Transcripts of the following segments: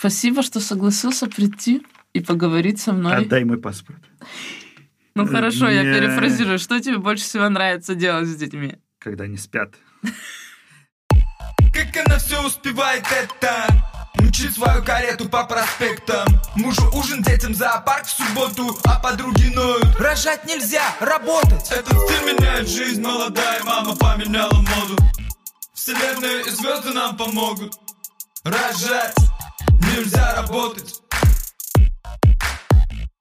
Спасибо, что согласился прийти и поговорить со мной. Отдай мой паспорт. Ну хорошо, я перефразирую. Что тебе больше всего нравится делать с детьми? Когда они спят. Как она все успевает это Мчит свою карету по проспектам Мужу ужин, детям зоопарк в субботу А подруги ноют Рожать нельзя, работать Этот стиль меняет жизнь Молодая мама поменяла моду Вселенная и звезды нам помогут Рожать нельзя работать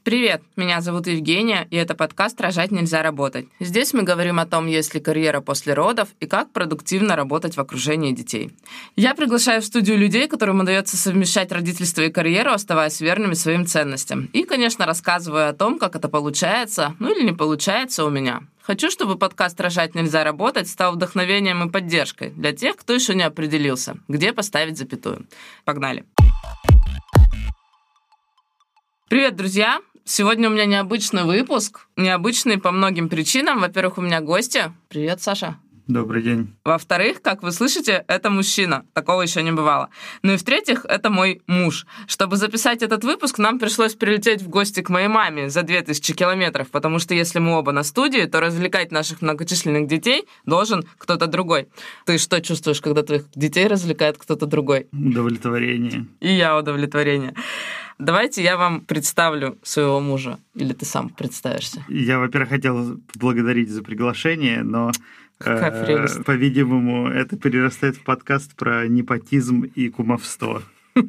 Привет, меня зовут Евгения, и это подкаст «Рожать нельзя работать». Здесь мы говорим о том, есть ли карьера после родов и как продуктивно работать в окружении детей. Я приглашаю в студию людей, которым удается совмещать родительство и карьеру, оставаясь верными своим ценностям. И, конечно, рассказываю о том, как это получается, ну или не получается у меня. Хочу, чтобы подкаст «Рожать нельзя работать» стал вдохновением и поддержкой для тех, кто еще не определился, где поставить запятую. Погнали! Привет, друзья! Сегодня у меня необычный выпуск. Необычный по многим причинам. Во-первых, у меня гости. Привет, Саша. Добрый день. Во-вторых, как вы слышите, это мужчина. Такого еще не бывало. Ну и в-третьих, это мой муж. Чтобы записать этот выпуск, нам пришлось прилететь в гости к моей маме за 2000 километров, потому что если мы оба на студии, то развлекать наших многочисленных детей должен кто-то другой. Ты что чувствуешь, когда твоих детей развлекает кто-то другой? Удовлетворение. И я удовлетворение. Давайте я вам представлю своего мужа. Или ты сам представишься? Я, во-первых, хотел поблагодарить за приглашение, но. По-видимому, это перерастает в подкаст про непотизм и кумовство.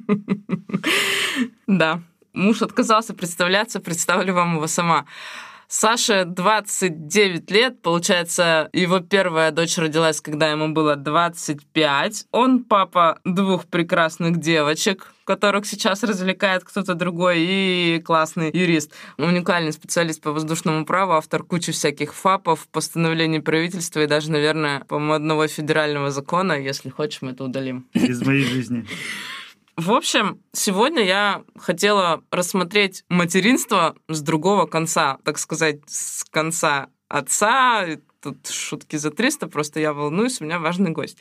Да. Муж отказался представляться, представлю вам его сама. Саше 29 лет, получается, его первая дочь родилась, когда ему было 25. Он папа двух прекрасных девочек, которых сейчас развлекает кто-то другой, и классный юрист. Уникальный специалист по воздушному праву, автор кучи всяких ФАПов, постановлений правительства и даже, наверное, по-моему, одного федерального закона. Если хочешь, мы это удалим. Из моей жизни. В общем, сегодня я хотела рассмотреть материнство с другого конца, так сказать, с конца отца. Тут шутки за 300, просто я волнуюсь, у меня важный гость.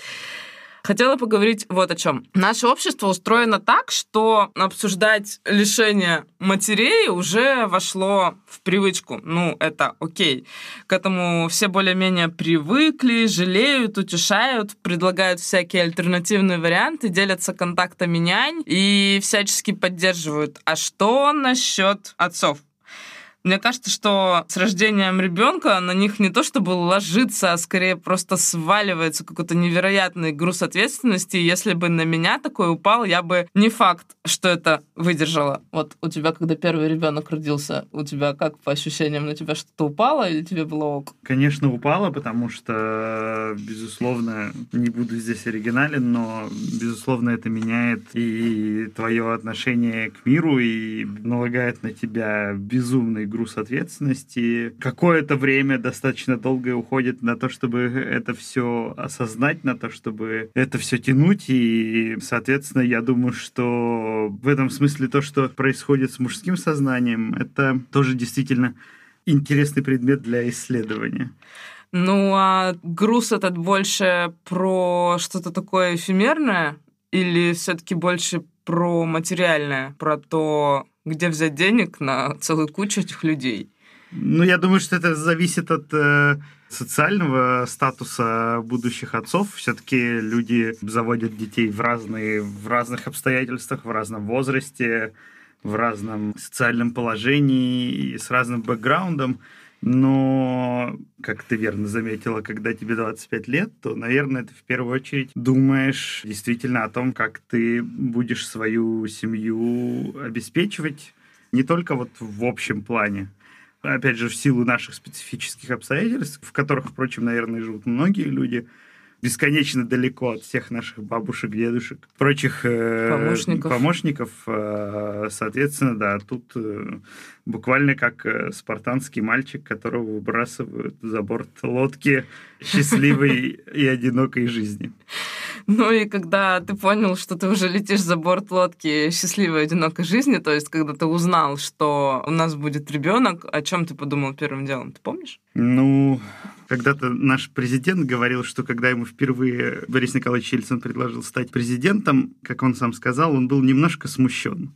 Хотела поговорить вот о чем. Наше общество устроено так, что обсуждать лишение матерей уже вошло в привычку. Ну, это окей. К этому все более-менее привыкли, жалеют, утешают, предлагают всякие альтернативные варианты, делятся контактами нянь и всячески поддерживают. А что насчет отцов? Мне кажется, что с рождением ребенка на них не то чтобы ложится, а скорее просто сваливается какой-то невероятный груз ответственности. Если бы на меня такой упал, я бы не факт, что это выдержала. Вот у тебя, когда первый ребенок родился, у тебя как по ощущениям на тебя что-то упало или тебе было ок? Конечно, упало, потому что, безусловно, не буду здесь оригинален, но, безусловно, это меняет и твое отношение к миру, и налагает на тебя безумный груз ответственности. Какое-то время достаточно долгое уходит на то, чтобы это все осознать, на то, чтобы это все тянуть, и, соответственно, я думаю, что в этом смысле то, что происходит с мужским сознанием, это тоже действительно интересный предмет для исследования. Ну, а груз этот больше про что-то такое эфемерное или все-таки больше про материальное, про то, где взять денег на целую кучу этих людей? Ну, я думаю, что это зависит от э, социального статуса будущих отцов. Все-таки люди заводят детей в разные, в разных обстоятельствах, в разном возрасте, в разном социальном положении и с разным бэкграундом. Но, как ты верно заметила, когда тебе 25 лет, то, наверное, ты в первую очередь думаешь действительно о том, как ты будешь свою семью обеспечивать не только вот в общем плане, опять же, в силу наших специфических обстоятельств, в которых, впрочем, наверное, живут многие люди, бесконечно далеко от всех наших бабушек, дедушек, прочих э, Помощников. помощников. Э, соответственно, да, тут э, буквально как э, спартанский мальчик, которого выбрасывают за борт лодки счастливой и одинокой жизни. Ну и когда ты понял, что ты уже летишь за борт лодки счастливой одинокой жизни, то есть когда ты узнал, что у нас будет ребенок, о чем ты подумал первым делом, ты помнишь? Ну, когда-то наш президент говорил, что когда ему впервые Борис Николаевич Ельцин предложил стать президентом, как он сам сказал, он был немножко смущен.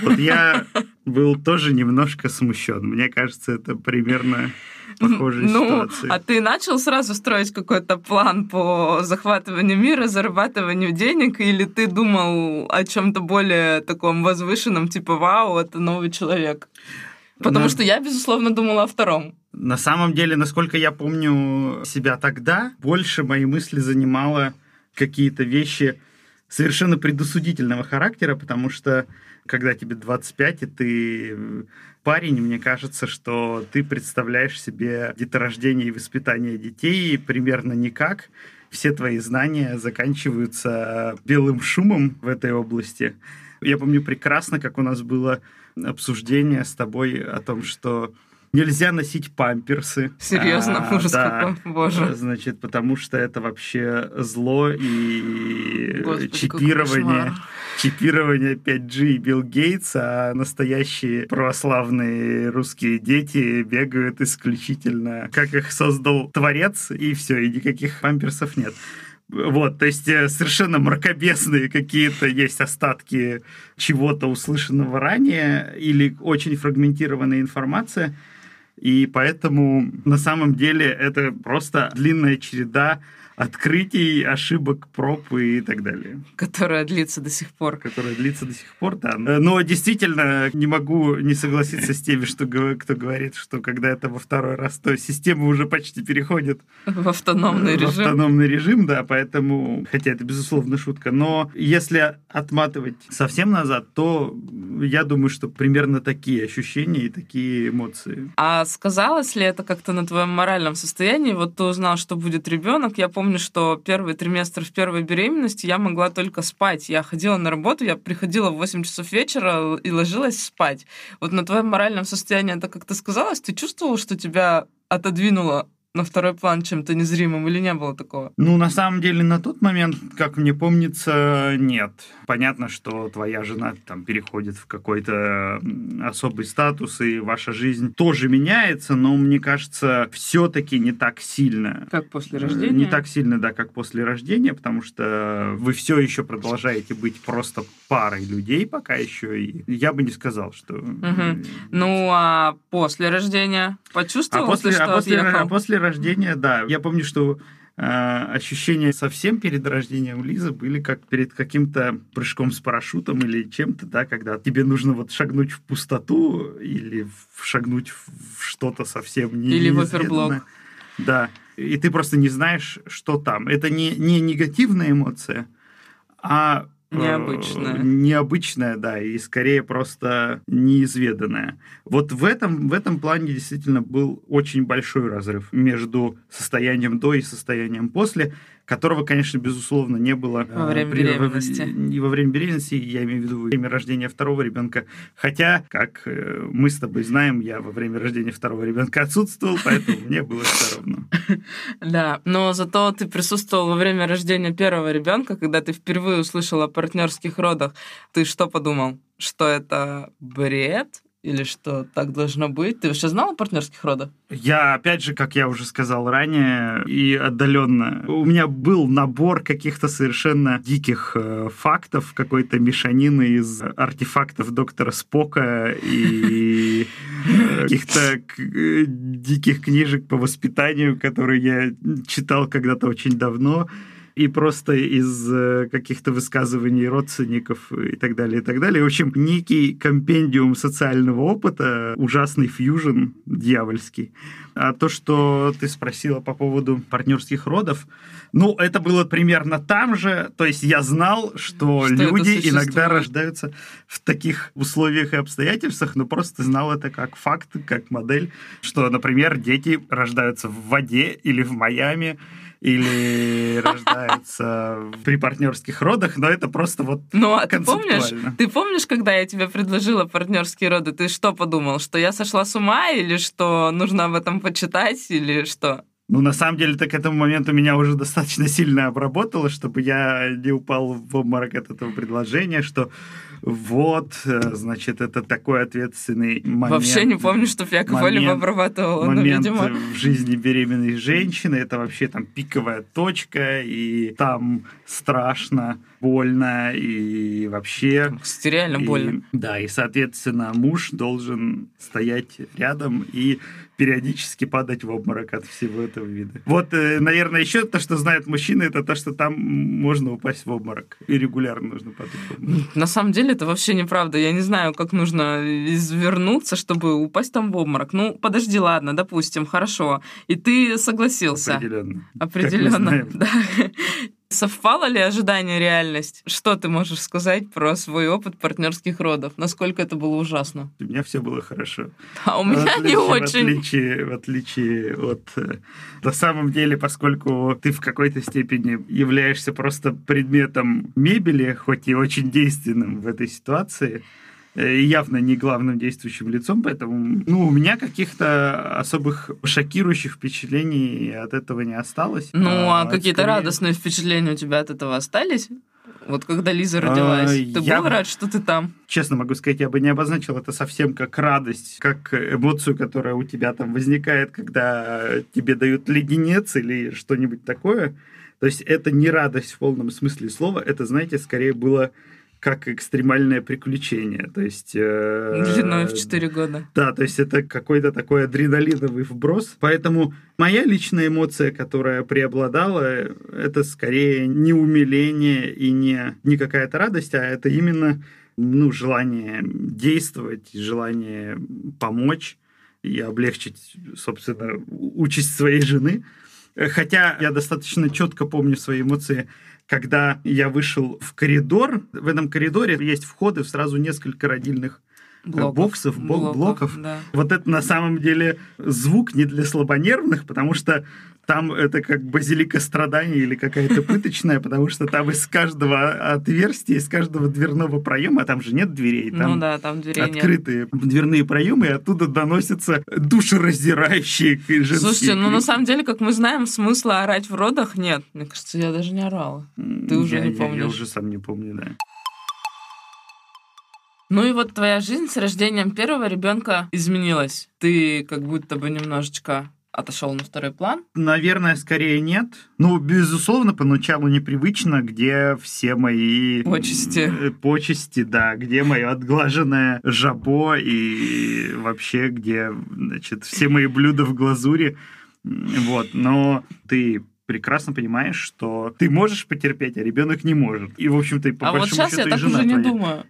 Вот я был тоже немножко смущен. Мне кажется, это примерно похожая ну, ситуация. А ты начал сразу строить какой-то план по захватыванию мира, зарабатыванию денег, или ты думал о чем-то более таком возвышенном, типа «Вау, это новый человек»? Потому На- что я, безусловно, думала о втором. На самом деле, насколько я помню себя тогда, больше мои мысли занимало какие-то вещи совершенно предусудительного характера, потому что когда тебе 25, и ты э, парень, мне кажется, что ты представляешь себе деторождение и воспитание детей примерно никак. Все твои знания заканчиваются белым шумом в этой области. Я помню прекрасно, как у нас было обсуждение с тобой о том, что нельзя носить памперсы. Серьезно? А, Ужас да. какой. Боже. Значит, потому что это вообще зло и Господи, чипирование. Чипирование 5G и Билл Гейтс, а настоящие православные русские дети бегают исключительно, как их создал Творец, и все, и никаких памперсов нет. Вот, то есть э, совершенно мракобесные какие-то есть остатки чего-то услышанного ранее или очень фрагментированная информация. И поэтому на самом деле это просто длинная череда открытий, ошибок, проб и так далее, Которая длится до сих пор. которая длится до сих пор, да. Но действительно не могу не согласиться с теми, что, кто говорит, что когда это во второй раз, то система уже почти переходит В автономный в режим. автономный режим, да, поэтому, хотя это безусловно шутка, но если отматывать совсем назад, то я думаю, что примерно такие ощущения и такие эмоции. А сказалось ли это как-то на твоем моральном состоянии? Вот ты узнал, что будет ребенок. Я помню, что первый триместр в первой беременности я могла только спать. Я ходила на работу, я приходила в 8 часов вечера и ложилась спать. Вот на твоем моральном состоянии это как-то сказалось? Ты чувствовал, что тебя отодвинуло на второй план чем-то незримым или не было такого? Ну, на самом деле, на тот момент, как мне помнится, нет. Понятно, что твоя жена там переходит в какой-то особый статус, и ваша жизнь тоже меняется, но мне кажется, все-таки не так сильно. Как после Э, рождения? Не так сильно, да, как после рождения, потому что вы все еще продолжаете быть просто парой людей пока еще. И я бы не сказал, что... Мгм. Ну, а после рождения почувствовал а после, ты, что а после, отъехал? а после рождения, да. Я помню, что э, ощущения совсем перед рождением Лизы были как перед каким-то прыжком с парашютом или чем-то, да, когда тебе нужно вот шагнуть в пустоту или шагнуть в что-то совсем не Или в оверблок. Да. И ты просто не знаешь, что там. Это не, не негативная эмоция, а э, Необычная. необычная, да, и скорее просто неизведанная. Вот в этом, в этом плане действительно был очень большой разрыв между состоянием до и состоянием после, которого, конечно, безусловно, не было Во э, время при- во- беременности. И во время беременности, я имею в виду во время рождения второго ребенка. Хотя, как э, мы с тобой знаем, я во время рождения второго ребенка отсутствовал, поэтому мне было все равно. Да, но зато ты присутствовал во время рождения первого ребенка, когда ты впервые услышал о партнерских родах. Ты что подумал? Что это бред? Или что так должно быть? Ты вообще знал о партнерских родах? Я, опять же, как я уже сказал ранее, и отдаленно, у меня был набор каких-то совершенно диких э, фактов, какой-то мешанины из артефактов доктора Спока и каких-то э, диких книжек по воспитанию, которые я читал когда-то очень давно. И просто из э, каких-то высказываний родственников и так далее, и так далее. В общем, некий компендиум социального опыта, ужасный фьюжн дьявольский. А то, что ты спросила по поводу партнерских родов, ну, это было примерно там же. То есть я знал, что, Что люди иногда рождаются в таких условиях и обстоятельствах, но просто знал это как факт, как модель, что, например, дети рождаются в воде или в Майами, или рождаются при партнерских родах, но это просто вот Ну, а ты помнишь, концептуально. ты помнишь, когда я тебе предложила партнерские роды, ты что подумал? Что я сошла с ума или что нужно об этом почитать или что? Ну, на самом деле, так к этому моменту меня уже достаточно сильно обработало, чтобы я не упал в обморок от этого предложения, что вот, э, значит, это такой ответственный момент. Вообще не помню, что я кого-либо обрабатывала, но, видимо... в жизни беременной женщины, это вообще там пиковая точка, и там страшно, больно, и вообще... Кстати, реально и, больно. Да, и, соответственно, муж должен стоять рядом и периодически падать в обморок от всего этого вида. Вот, э, наверное, еще то, что знают мужчины, это то, что там можно упасть в обморок. И регулярно нужно падать в обморок. На самом деле это вообще неправда. Я не знаю, как нужно извернуться, чтобы упасть там в обморок. Ну, подожди, ладно, допустим, хорошо. И ты согласился. Определенно. Определенно, да. Совпало ли ожидание реальность? Что ты можешь сказать про свой опыт партнерских родов? Насколько это было ужасно? У меня все было хорошо. А у меня отличие, не очень. В отличие, в отличие от... э, На самом деле, поскольку ты в какой-то степени являешься просто предметом мебели, хоть и очень действенным в этой ситуации, явно не главным действующим лицом, поэтому ну, у меня каких-то особых шокирующих впечатлений от этого не осталось. Ну, а, А, какие-то скорее- радостные впечатления у тебя от этого остались? Вот когда Лиза родилась, А, ты я был бы- рад, что ты там? честно могу сказать, я бы не обозначил это совсем как радость, как эмоцию, которая у тебя там возникает, когда тебе дают леденец или что-нибудь такое. То есть это не радость в полном смысле слова, это, знаете, скорее было как экстремальное приключение. То есть... э, Длиной в 4 года. Да, то есть это какой-то такой адреналиновый вброс. Поэтому моя личная эмоция, которая преобладала, это скорее не умиление и не, не какая-то радость, а это именно ну, желание действовать, желание помочь и облегчить, собственно, участь своей жены. Э, Хотя я достаточно четко помню свои эмоции, когда я вышел в коридор. В этом коридоре есть входы в сразу несколько родильных Блоков. боксов, бо- блоков. Да. Вот это на самом деле звук не для слабонервных, потому что там это как базилика страданий или какая-то пыточная, потому что там из каждого отверстия, из каждого дверного проема, а там же нет дверей, там Ну да, там дверей нет. открытые дверные проемы, и оттуда доносятся душераздирающие женские Слушайте, ну на крики. самом деле, как мы знаем, смысла орать в родах нет. Мне кажется, я даже не орала. ты уже Я- не я- помнишь. Я уже сам не помню, да. Ну и вот твоя жизнь с рождением первого ребенка изменилась. Ты как будто бы немножечко отошел на второй план. Наверное, скорее нет. Ну, безусловно, поначалу непривычно, где все мои... Почести. э, Почести, да. Где мое отглаженное жабо и вообще где, значит, все мои блюда в глазури. Вот. Но ты прекрасно понимаешь, что ты можешь потерпеть, а ребенок не может. И, в общем-то, по а вот большому сейчас я счету и так уже не твоя. думаю.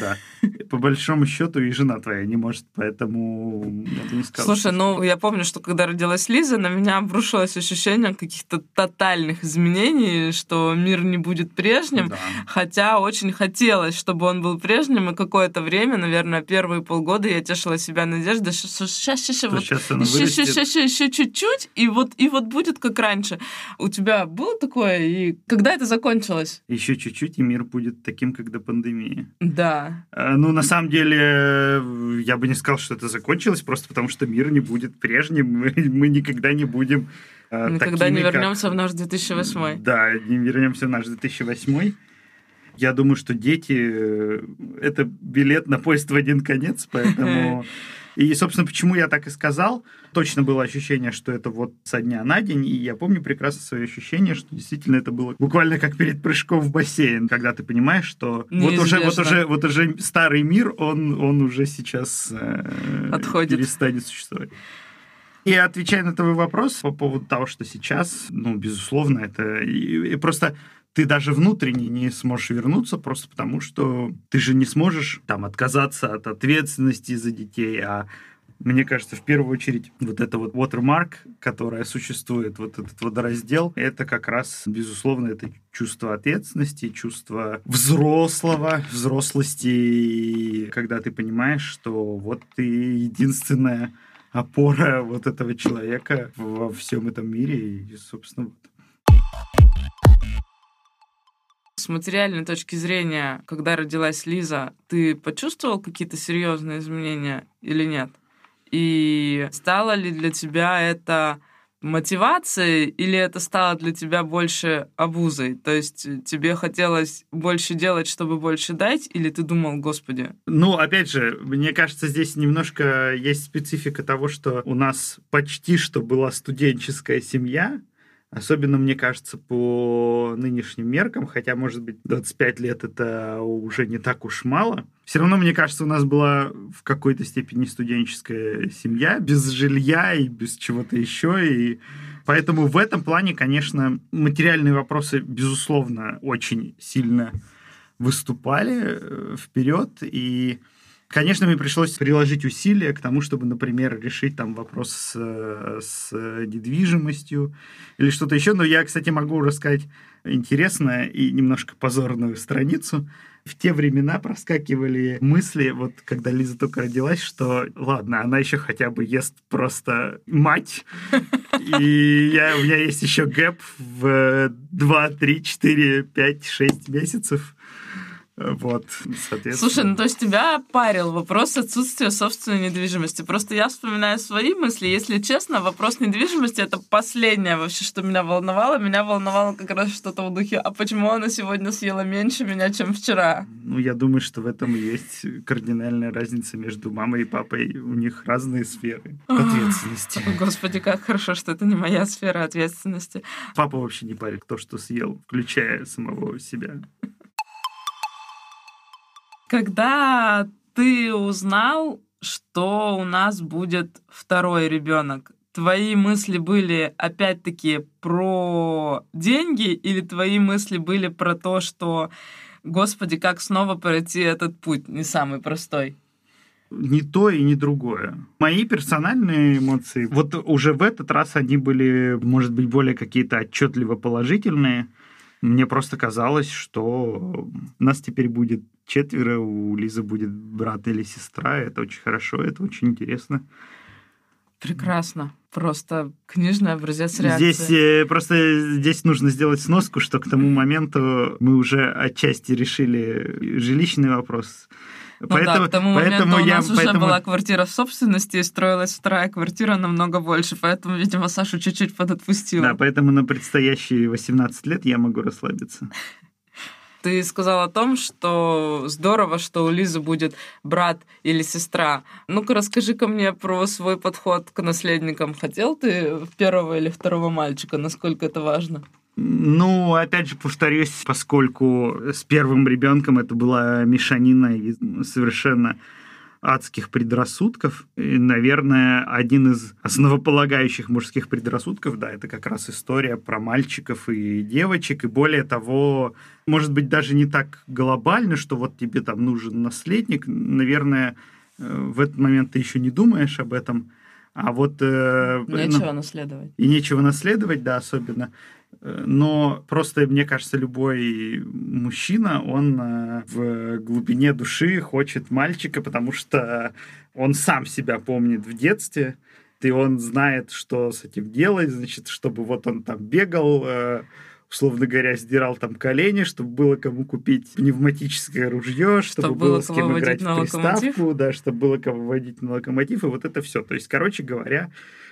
Да. По большому счету и жена твоя не может, поэтому бы не сказал. Слушай, ну я помню, что когда родилась Лиза, на меня обрушилось ощущение каких-то тотальных изменений, что мир не будет прежним. Да. Хотя очень хотелось, чтобы он был прежним, и какое-то время, наверное, первые полгода я тешила себя надеждой, что сейчас, сейчас, вот еще, еще, еще, еще чуть-чуть, и вот, и вот будет как раньше. У тебя было такое, и когда это закончилось? Еще чуть-чуть, и мир будет таким, как до пандемии. Да. Э, Ну, на самом деле, э, я бы не сказал, что это закончилось, просто потому что мир не будет прежним, мы, мы никогда не будем э, Никогда такими, не как- вернемся в наш 2008. Да, не вернемся в наш 2008. Я думаю, что дети э, — это билет на поезд в один конец, поэтому... И, собственно, почему я так и сказал, точно было ощущение, что это вот со дня на день, и я помню прекрасно свое ощущение, что действительно это было буквально как перед прыжком в бассейн, когда ты понимаешь, что вот уже, вот уже, вот уже старый мир, он, он уже сейчас э, Отходит. перестанет существовать. И отвечая на твой вопрос по поводу того, что сейчас, ну, безусловно, это и, и просто ты даже внутренне не сможешь вернуться, просто потому что ты же не сможешь там отказаться от ответственности за детей, а мне кажется, в первую очередь, вот это вот watermark, которая существует, вот этот водораздел, это как раз, безусловно, это чувство ответственности, чувство взрослого, взрослости, когда ты понимаешь, что вот ты единственная опора вот этого человека во всем этом мире, и, собственно, вот. С материальной точки зрения, когда родилась Лиза, ты почувствовал какие-то серьезные изменения или нет? И стало ли для тебя это мотивацией, или это стало для тебя больше обузой? То есть тебе хотелось больше делать, чтобы больше дать, или ты думал, господи? Ну, опять же, мне кажется, здесь немножко есть специфика того, что у нас почти что была студенческая семья, Особенно, мне кажется, по нынешним меркам, хотя, может быть, 25 лет это уже не так уж мало. Все равно, мне кажется, у нас была в какой-то степени студенческая семья, без жилья и без чего-то еще. И поэтому в этом плане, конечно, материальные вопросы, безусловно, очень сильно выступали э, вперед. И Конечно, мне пришлось приложить усилия к тому, чтобы, например, решить там вопрос с, с недвижимостью или что-то еще. Но я, кстати, могу рассказать интересную и немножко позорную страницу. В те времена проскакивали мысли, вот когда Лиза только родилась, что ладно, она еще хотя бы ест просто мать, и я, у меня есть еще гэп в 2, 3, 4, 5, 6 месяцев вот, соответственно. Слушай, ну то есть тебя парил вопрос отсутствия собственной недвижимости. Просто я вспоминаю свои мысли. Если честно, вопрос недвижимости — это последнее вообще, что меня волновало. Меня волновало как раз что-то в духе, а почему она сегодня съела меньше меня, чем вчера? Ну, я думаю, что в этом есть кардинальная разница между мамой и папой. У них разные сферы ответственности. Господи, как хорошо, что это не моя сфера ответственности. Папа вообще не парит, кто что съел, включая самого себя. Когда ты узнал, что у нас будет второй ребенок, твои мысли были опять-таки про деньги или твои мысли были про то, что, господи, как снова пройти этот путь, не самый простой? ни то и ни другое. Мои персональные эмоции, вот уже в этот раз они были, может быть, более какие-то отчетливо положительные. Мне просто казалось, что нас теперь будет четверо, у Лизы будет брат или сестра. Это очень хорошо, это очень интересно. Прекрасно. Просто книжный образец реакции. Здесь э, просто здесь нужно сделать сноску, что к тому моменту мы уже отчасти решили жилищный вопрос. Ну поэтому, да, к тому поэтому моменту у нас я, уже поэтому... была квартира в собственности, и строилась вторая квартира намного больше, поэтому, видимо, Сашу чуть-чуть подотпустила. Да, поэтому на предстоящие 18 лет я могу расслабиться. Ты сказал о том, что здорово, что у Лизы будет брат или сестра. Ну-ка, расскажи-ка мне про свой подход к наследникам. Хотел ты первого или второго мальчика? Насколько это важно? Ну, опять же, повторюсь, поскольку с первым ребенком это была мешанина и совершенно адских предрассудков. И, наверное, один из основополагающих мужских предрассудков, да, это как раз история про мальчиков и девочек. И более того, может быть, даже не так глобально, что вот тебе там нужен наследник. Наверное, э, в этот момент ты еще не думаешь об этом. А вот... Э, нечего ну, наследовать. И нечего наследовать, да, особенно. Но просто, мне кажется, любой мужчина, он э, в глубине души хочет мальчика, потому что он сам себя помнит в детстве, и он знает, что с этим делать, значит, чтобы вот он там бегал, э, условно говоря, сдирал там колени, чтобы было кому купить пневматическое ружье, чтобы, чтобы было, было с кем играть в приставку, да, чтобы было кого водить на локомотив, и вот это все. То есть, короче говоря,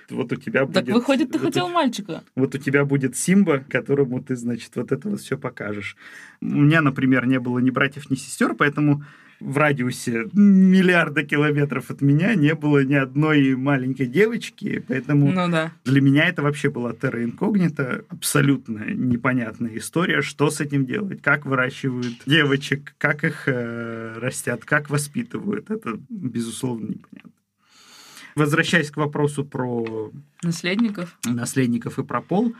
вот у тебя так будет... Так выходит, ты вот хотел у, мальчика. Вот у тебя будет Симба, которому ты, значит, вот это вот все покажешь. У меня, например, не было ни братьев, ни сестер, поэтому в радиусе миллиарда километров от меня не было ни одной маленькой девочки, поэтому ну, да. для меня это вообще была терра инкогнита, абсолютно непонятная история, что с этим делать, как выращивают девочек, как их э, растят, как воспитывают, это безусловно непонятно. Возвращаясь к вопросу про... Наследников. Наследников и про пол,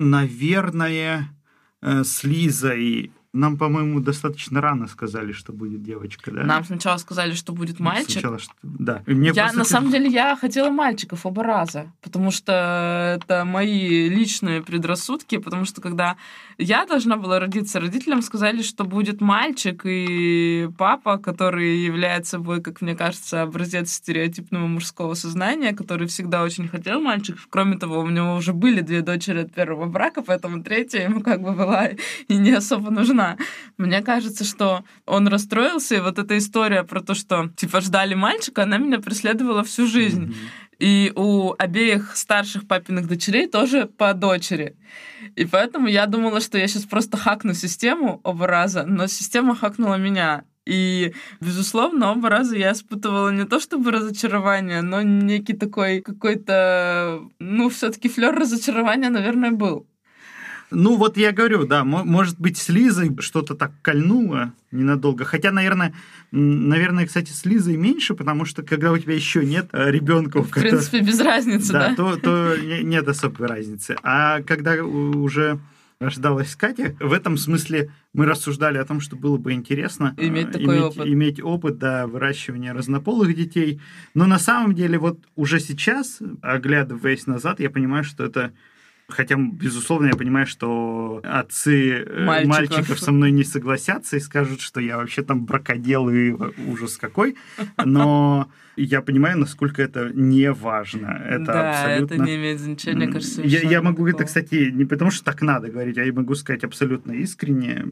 наверное, э, с Лизой нам, по-моему, достаточно рано сказали, что будет девочка, да? Нам сначала сказали, что будет мальчик. Сначала, что... Да. И мне я, просто... на самом деле, я хотела мальчиков оба раза, потому что это мои личные предрассудки, потому что когда я должна была родиться, родителям сказали, что будет мальчик, и папа, который является собой, как мне кажется, образец стереотипного мужского сознания, который всегда очень хотел мальчиков. Кроме того, у него уже были две дочери от первого брака, поэтому третья ему как бы была и не особо нужна жена. Мне кажется, что он расстроился, и вот эта история про то, что типа ждали мальчика, она меня преследовала всю жизнь. Mm-hmm. И у обеих старших папиных дочерей тоже по дочери. И поэтому я думала, что я сейчас просто хакну систему оба раза, но система хакнула меня. И, безусловно, оба раза я испытывала не то чтобы разочарование, но некий такой какой-то, ну, все-таки флер разочарования, наверное, был. Ну, вот я говорю, да, может быть, с Лизой что-то так кольнуло ненадолго. Хотя, наверное, наверное, кстати, с Лизой меньше, потому что когда у тебя еще нет э, ребенка, в принципе, без разницы, да, да? То, то нет особой разницы. А когда уже рождалась Катя. В этом смысле мы рассуждали о том, что было бы интересно иметь э, такой иметь, опыт. иметь опыт да, выращивания разнополых детей. Но на самом деле вот уже сейчас, оглядываясь назад, я понимаю, что это Хотя, безусловно, я понимаю, что отцы э, мальчиков. мальчиков со мной не согласятся и скажут, что я вообще там бракодел и ужас какой. Но я понимаю, насколько это не важно. Это да, абсолютно... это не имеет значения, кажется. Я, я могу это, кстати, не потому что так надо говорить, а я могу сказать абсолютно искренне.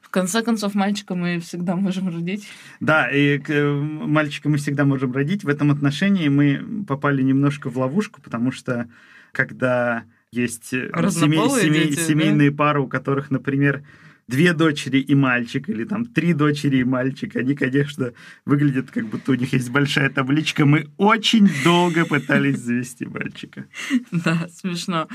В конце концов, мальчика мы всегда можем родить. Да, и мальчика мы всегда можем родить. В этом отношении мы попали немножко в ловушку, потому что когда есть э, семей, семей, дети, семейные да? пары, у которых, например, две дочери и мальчик, или там три дочери и мальчик, они, конечно, выглядят, как будто у них есть большая табличка. Мы очень долго пытались завести мальчика. Да, смешно.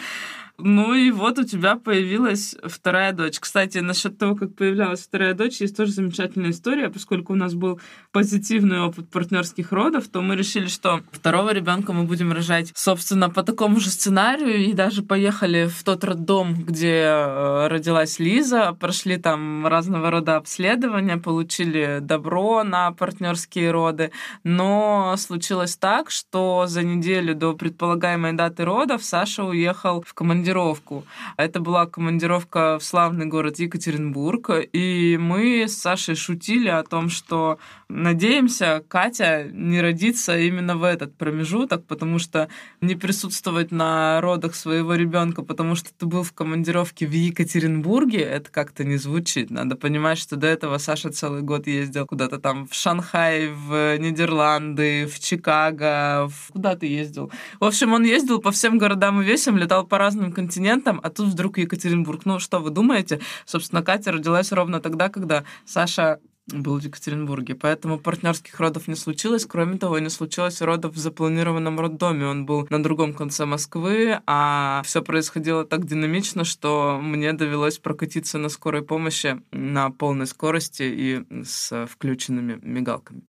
Ну и вот у тебя появилась вторая дочь. Кстати, насчет того, как появлялась вторая дочь, есть тоже замечательная история, поскольку у нас был позитивный опыт партнерских родов, то мы решили, что второго ребенка мы будем рожать, собственно, по такому же сценарию, и даже поехали в тот роддом, где э, родилась Лиза, прошли там разного рода обследования, получили добро на партнерские роды, но случилось так, что за неделю до предполагаемой даты родов Саша уехал в командировку командировку. Это была командировка в славный город Екатеринбург, и мы с Сашей шутили о том, что надеемся, Катя не родится именно в этот промежуток, потому что не присутствовать на родах своего ребенка, потому что ты был в командировке в Екатеринбурге, это как-то не звучит. Надо понимать, что до этого Саша целый год ездил куда-то там в Шанхай, в Нидерланды, в Чикаго, в... куда ты ездил? В общем, он ездил по всем городам и весям, летал по разным континентам, а тут вдруг Екатеринбург. Ну, что вы думаете? Собственно, Катя родилась ровно тогда, когда Саша был в Екатеринбурге. Поэтому партнерских родов не случилось. Кроме того, не случилось родов в запланированном роддоме. Он был на другом конце Москвы, а все происходило так динамично, что мне довелось прокатиться на скорой помощи на полной скорости и с включенными мигалками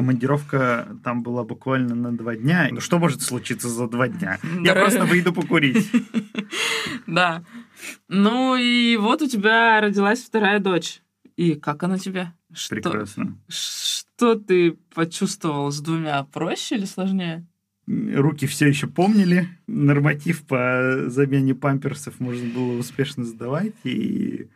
командировка там была буквально на два дня. Ну, что может случиться за два дня? Я просто выйду покурить. Да. Ну и вот у тебя родилась вторая дочь. И как она тебе? Прекрасно. Что ты почувствовал с двумя? Проще или сложнее? Руки все еще помнили. Норматив по замене памперсов можно было успешно сдавать. И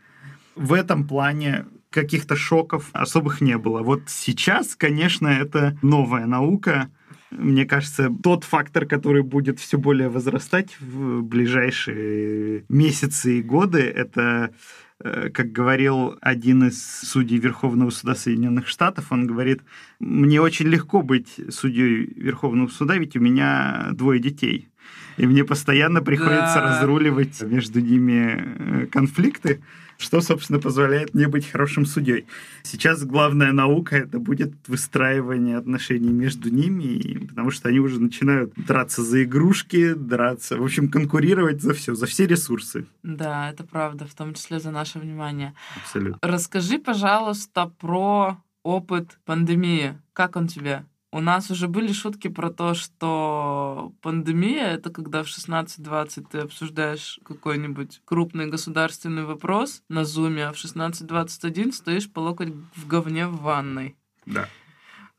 в этом плане каких-то шоков особых не было. Вот сейчас, конечно, это новая наука. Мне кажется, тот фактор, который будет все более возрастать в ближайшие месяцы и годы, это э, как говорил один из судей Верховного суда Соединенных Штатов, он говорит, мне очень легко быть судьей Верховного суда, ведь у меня двое детей. И мне постоянно приходится да. разруливать между ними э, конфликты что, собственно, позволяет мне быть хорошим судьей. Сейчас главная наука это будет выстраивание отношений между ними, потому что они уже начинают драться за игрушки, драться, в общем, конкурировать за все, за все ресурсы. Да, это правда, в том числе за наше внимание. Абсолютно. Расскажи, пожалуйста, про опыт пандемии. Как он тебе? У нас уже были шутки про то, что пандемия — это когда в 16-20 ты обсуждаешь какой-нибудь крупный государственный вопрос на зуме, а в 16-21 стоишь по локоть в говне в ванной. Да.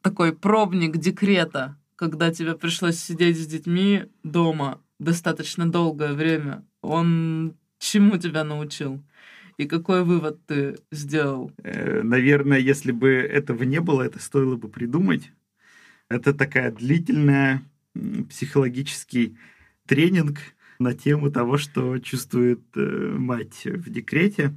Такой пробник декрета, когда тебе пришлось сидеть с детьми дома достаточно долгое время. Он чему тебя научил? И какой вывод ты сделал? Э, наверное, если бы этого не было, это стоило бы придумать. Это такая длительная психологический тренинг на тему того, что чувствует э, мать в декрете.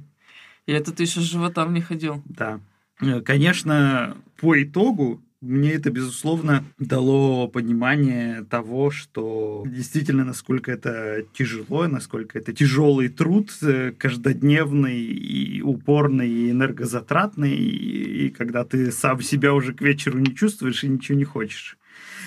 И это ты еще с животом не ходил? Да. Э, конечно, по итогу Мне это, безусловно, дало понимание того, что действительно, насколько это тяжело, насколько это тяжелый труд, э, каждодневный и упорный, и энергозатратный, и, и когда ты сам себя уже к вечеру не чувствуешь и ничего не хочешь.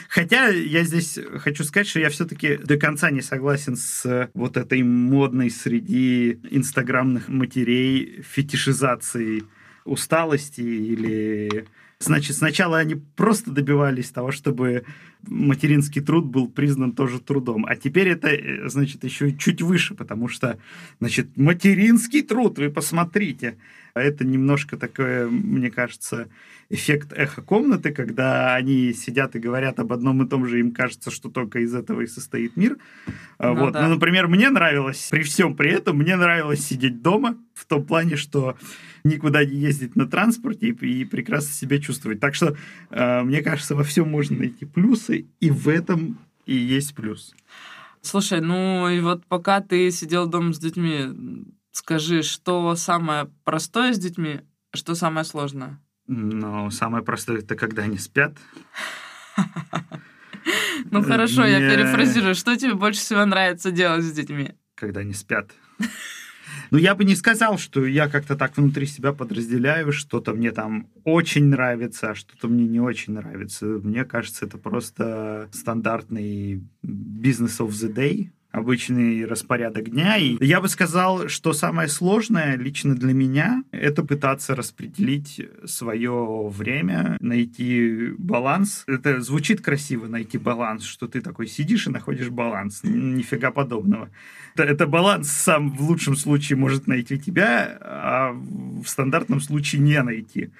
Хотя я здесь хочу сказать, что я все-таки до конца не согласен с вот этой модной среди инстаграмных матерей фетишизацией усталости или Значит, сначала они просто добивались того, чтобы материнский труд был признан тоже трудом. А теперь это, э, значит, еще чуть выше, потому что, значит, материнский труд, вы посмотрите. А это немножко такое, мне кажется, эффект эхо-комнаты, когда они сидят и говорят об одном и том же, им кажется, что только из этого и состоит мир. А, ну, вот. Да. Ну, например, мне нравилось, при всем при этом, мне нравилось сидеть дома том плане, что никуда не ездить на транспорте и, и прекрасно себя чувствовать. Так что, э, мне кажется, во всем можно найти плюсы, и в этом и есть плюс. Слушай, ну и вот пока ты сидел дома с детьми, скажи, что самое простое с детьми, что самое сложное? Ну, самое простое это когда они спят. Ну хорошо, я перефразирую. Что тебе больше всего нравится делать с детьми? Когда они спят. Ну, я бы не сказал, что я как-то так внутри себя подразделяю, что-то мне там очень нравится, а что-то мне не очень нравится. Мне кажется, это просто стандартный бизнес of the day, обычный распорядок дня. И я бы сказал, что самое сложное лично для меня — это пытаться распределить свое время, найти баланс. Это звучит красиво, найти баланс, что ты такой сидишь и находишь баланс. Нифига подобного. Это, это баланс сам в лучшем случае может найти тебя, а в стандартном случае не найти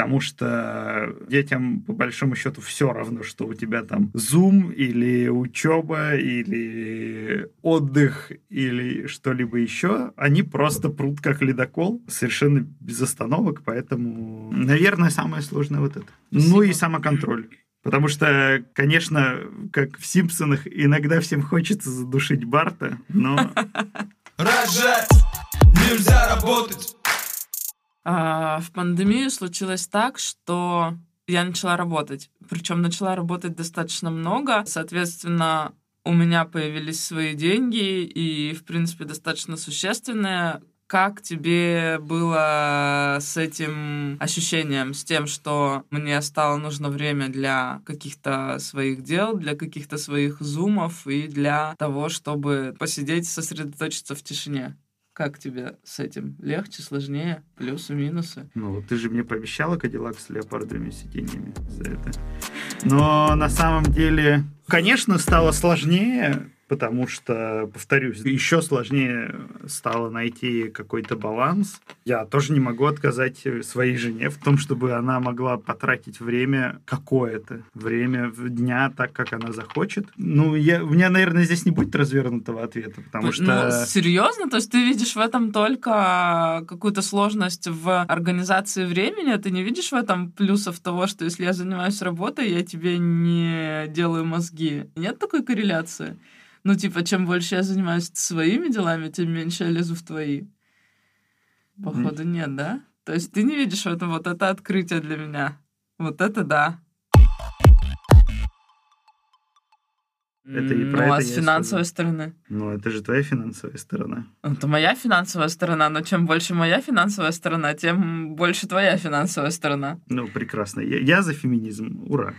потому что детям, по большому счету, все равно, что у тебя там зум или учеба, или отдых, или что-либо еще. Они просто прут как ледокол, совершенно без остановок, поэтому, наверное, самое сложное вот это. Спасибо. Ну и самоконтроль. Потому что, конечно, как в «Симпсонах», иногда всем хочется задушить Барта, но... Рожать нельзя работать а, в пандемию случилось так, что я начала работать. Причем начала работать достаточно много. Соответственно, у меня появились свои деньги и, в принципе, достаточно существенные. Как тебе было с этим ощущением, с тем, что мне стало нужно время для каких-то своих дел, для каких-то своих зумов и для того, чтобы посидеть, сосредоточиться в тишине? Как тебе с этим? Легче, сложнее? Плюсы, минусы? Ну, ты же мне пообещала Кадиллак с леопардовыми сиденьями за это. Но на самом деле, конечно, стало сложнее, потому что, повторюсь, еще сложнее стало найти какой-то баланс. Я тоже не могу отказать своей жене в том, чтобы она могла потратить время какое-то, время дня так, как она захочет. Ну, я, у меня, наверное, здесь не будет развернутого ответа, потому ну, что... Ну, серьезно? То есть ты видишь в этом только какую-то сложность в организации времени, а ты не видишь в этом плюсов того, что если я занимаюсь работой, я тебе не делаю мозги? Нет такой корреляции? Ну, типа, чем больше я занимаюсь своими делами, тем меньше я лезу в твои. Походу, нет, да? То есть ты не видишь в этом вот это открытие для меня. Вот это да. Это и про ну, а с финансовой стороны? Ну, это же твоя финансовая сторона. Это моя финансовая сторона, но чем больше моя финансовая сторона, тем больше твоя финансовая сторона. Ну, прекрасно. Я, я за феминизм. Ура.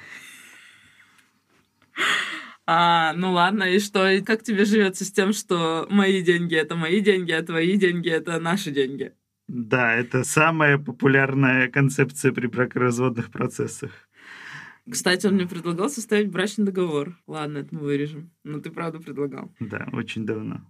А, ну ладно, и что? И как тебе живется с тем, что мои деньги это мои деньги, а твои деньги это наши деньги? Да, это самая популярная концепция при бракоразводных процессах. Кстати, он мне предлагал составить брачный договор. Ладно, это мы вырежем. Но ты правда предлагал. Да, очень давно.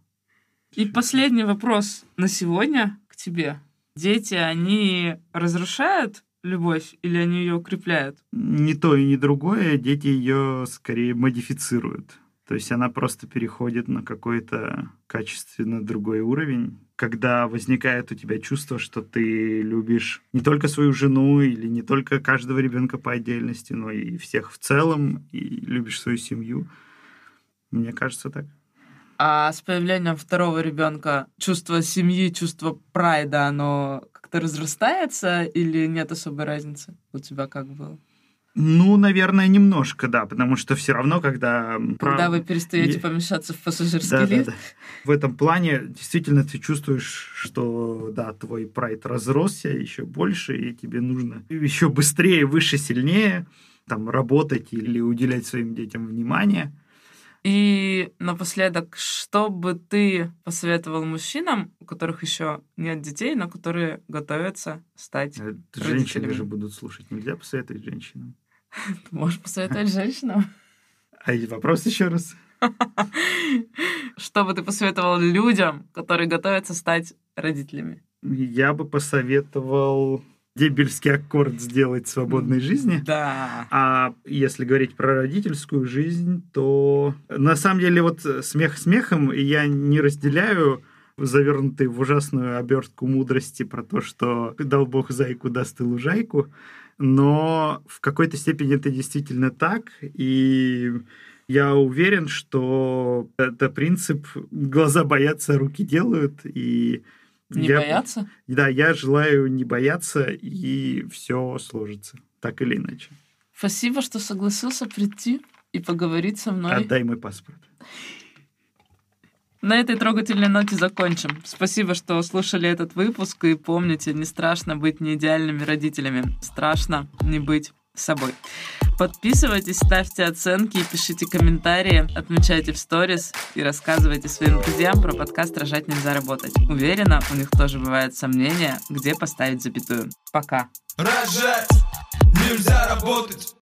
И последний вопрос на сегодня к тебе. Дети, они разрушают любовь или они ее укрепляют? Ни то и ни другое. Дети ее скорее модифицируют. То есть она просто переходит на какой-то качественно другой уровень, когда возникает у тебя чувство, что ты любишь не только свою жену или не только каждого ребенка по отдельности, но и всех в целом, и любишь свою семью. Мне кажется так. А с появлением второго ребенка чувство семьи, чувство прайда, оно как-то разрастается или нет особой разницы? У тебя как было? Ну, наверное, немножко, да, потому что все равно, когда... Когда вы перестаете помещаться в пассажирский да, лифт. Да, да. В этом плане действительно ты чувствуешь, что, да, твой прайд разросся еще больше, и тебе нужно еще быстрее, выше, сильнее там работать или уделять своим детям внимание. И напоследок, что бы ты посоветовал мужчинам, у которых еще нет детей, но которые готовятся стать Это Женщины же будут слушать. Нельзя посоветовать женщинам. Ты можешь посоветовать женщинам. А вопрос еще раз. Что бы ты посоветовал людям, которые готовятся стать родителями? Я бы посоветовал дебельский аккорд сделать в свободной жизни. Да. А если говорить про родительскую жизнь, то на самом деле вот смех смехом я не разделяю завернутый в ужасную обертку мудрости про то, что дал бог зайку, даст и лужайку, но в какой-то степени это действительно так, и я уверен, что это принцип «глаза боятся, руки делают», и не я, бояться? Да, я желаю не бояться, и все сложится, так или иначе. Спасибо, что согласился прийти и поговорить со мной. Отдай мой паспорт. На этой трогательной ноте закончим. Спасибо, что слушали этот выпуск. И помните, не страшно быть не идеальными родителями. Страшно не быть собой. Подписывайтесь, ставьте оценки и пишите комментарии, отмечайте в сторис и рассказывайте своим друзьям про подкаст «Рожать нельзя работать». Уверена, у них тоже бывают сомнения, где поставить запятую. Пока. Рожать нельзя работать.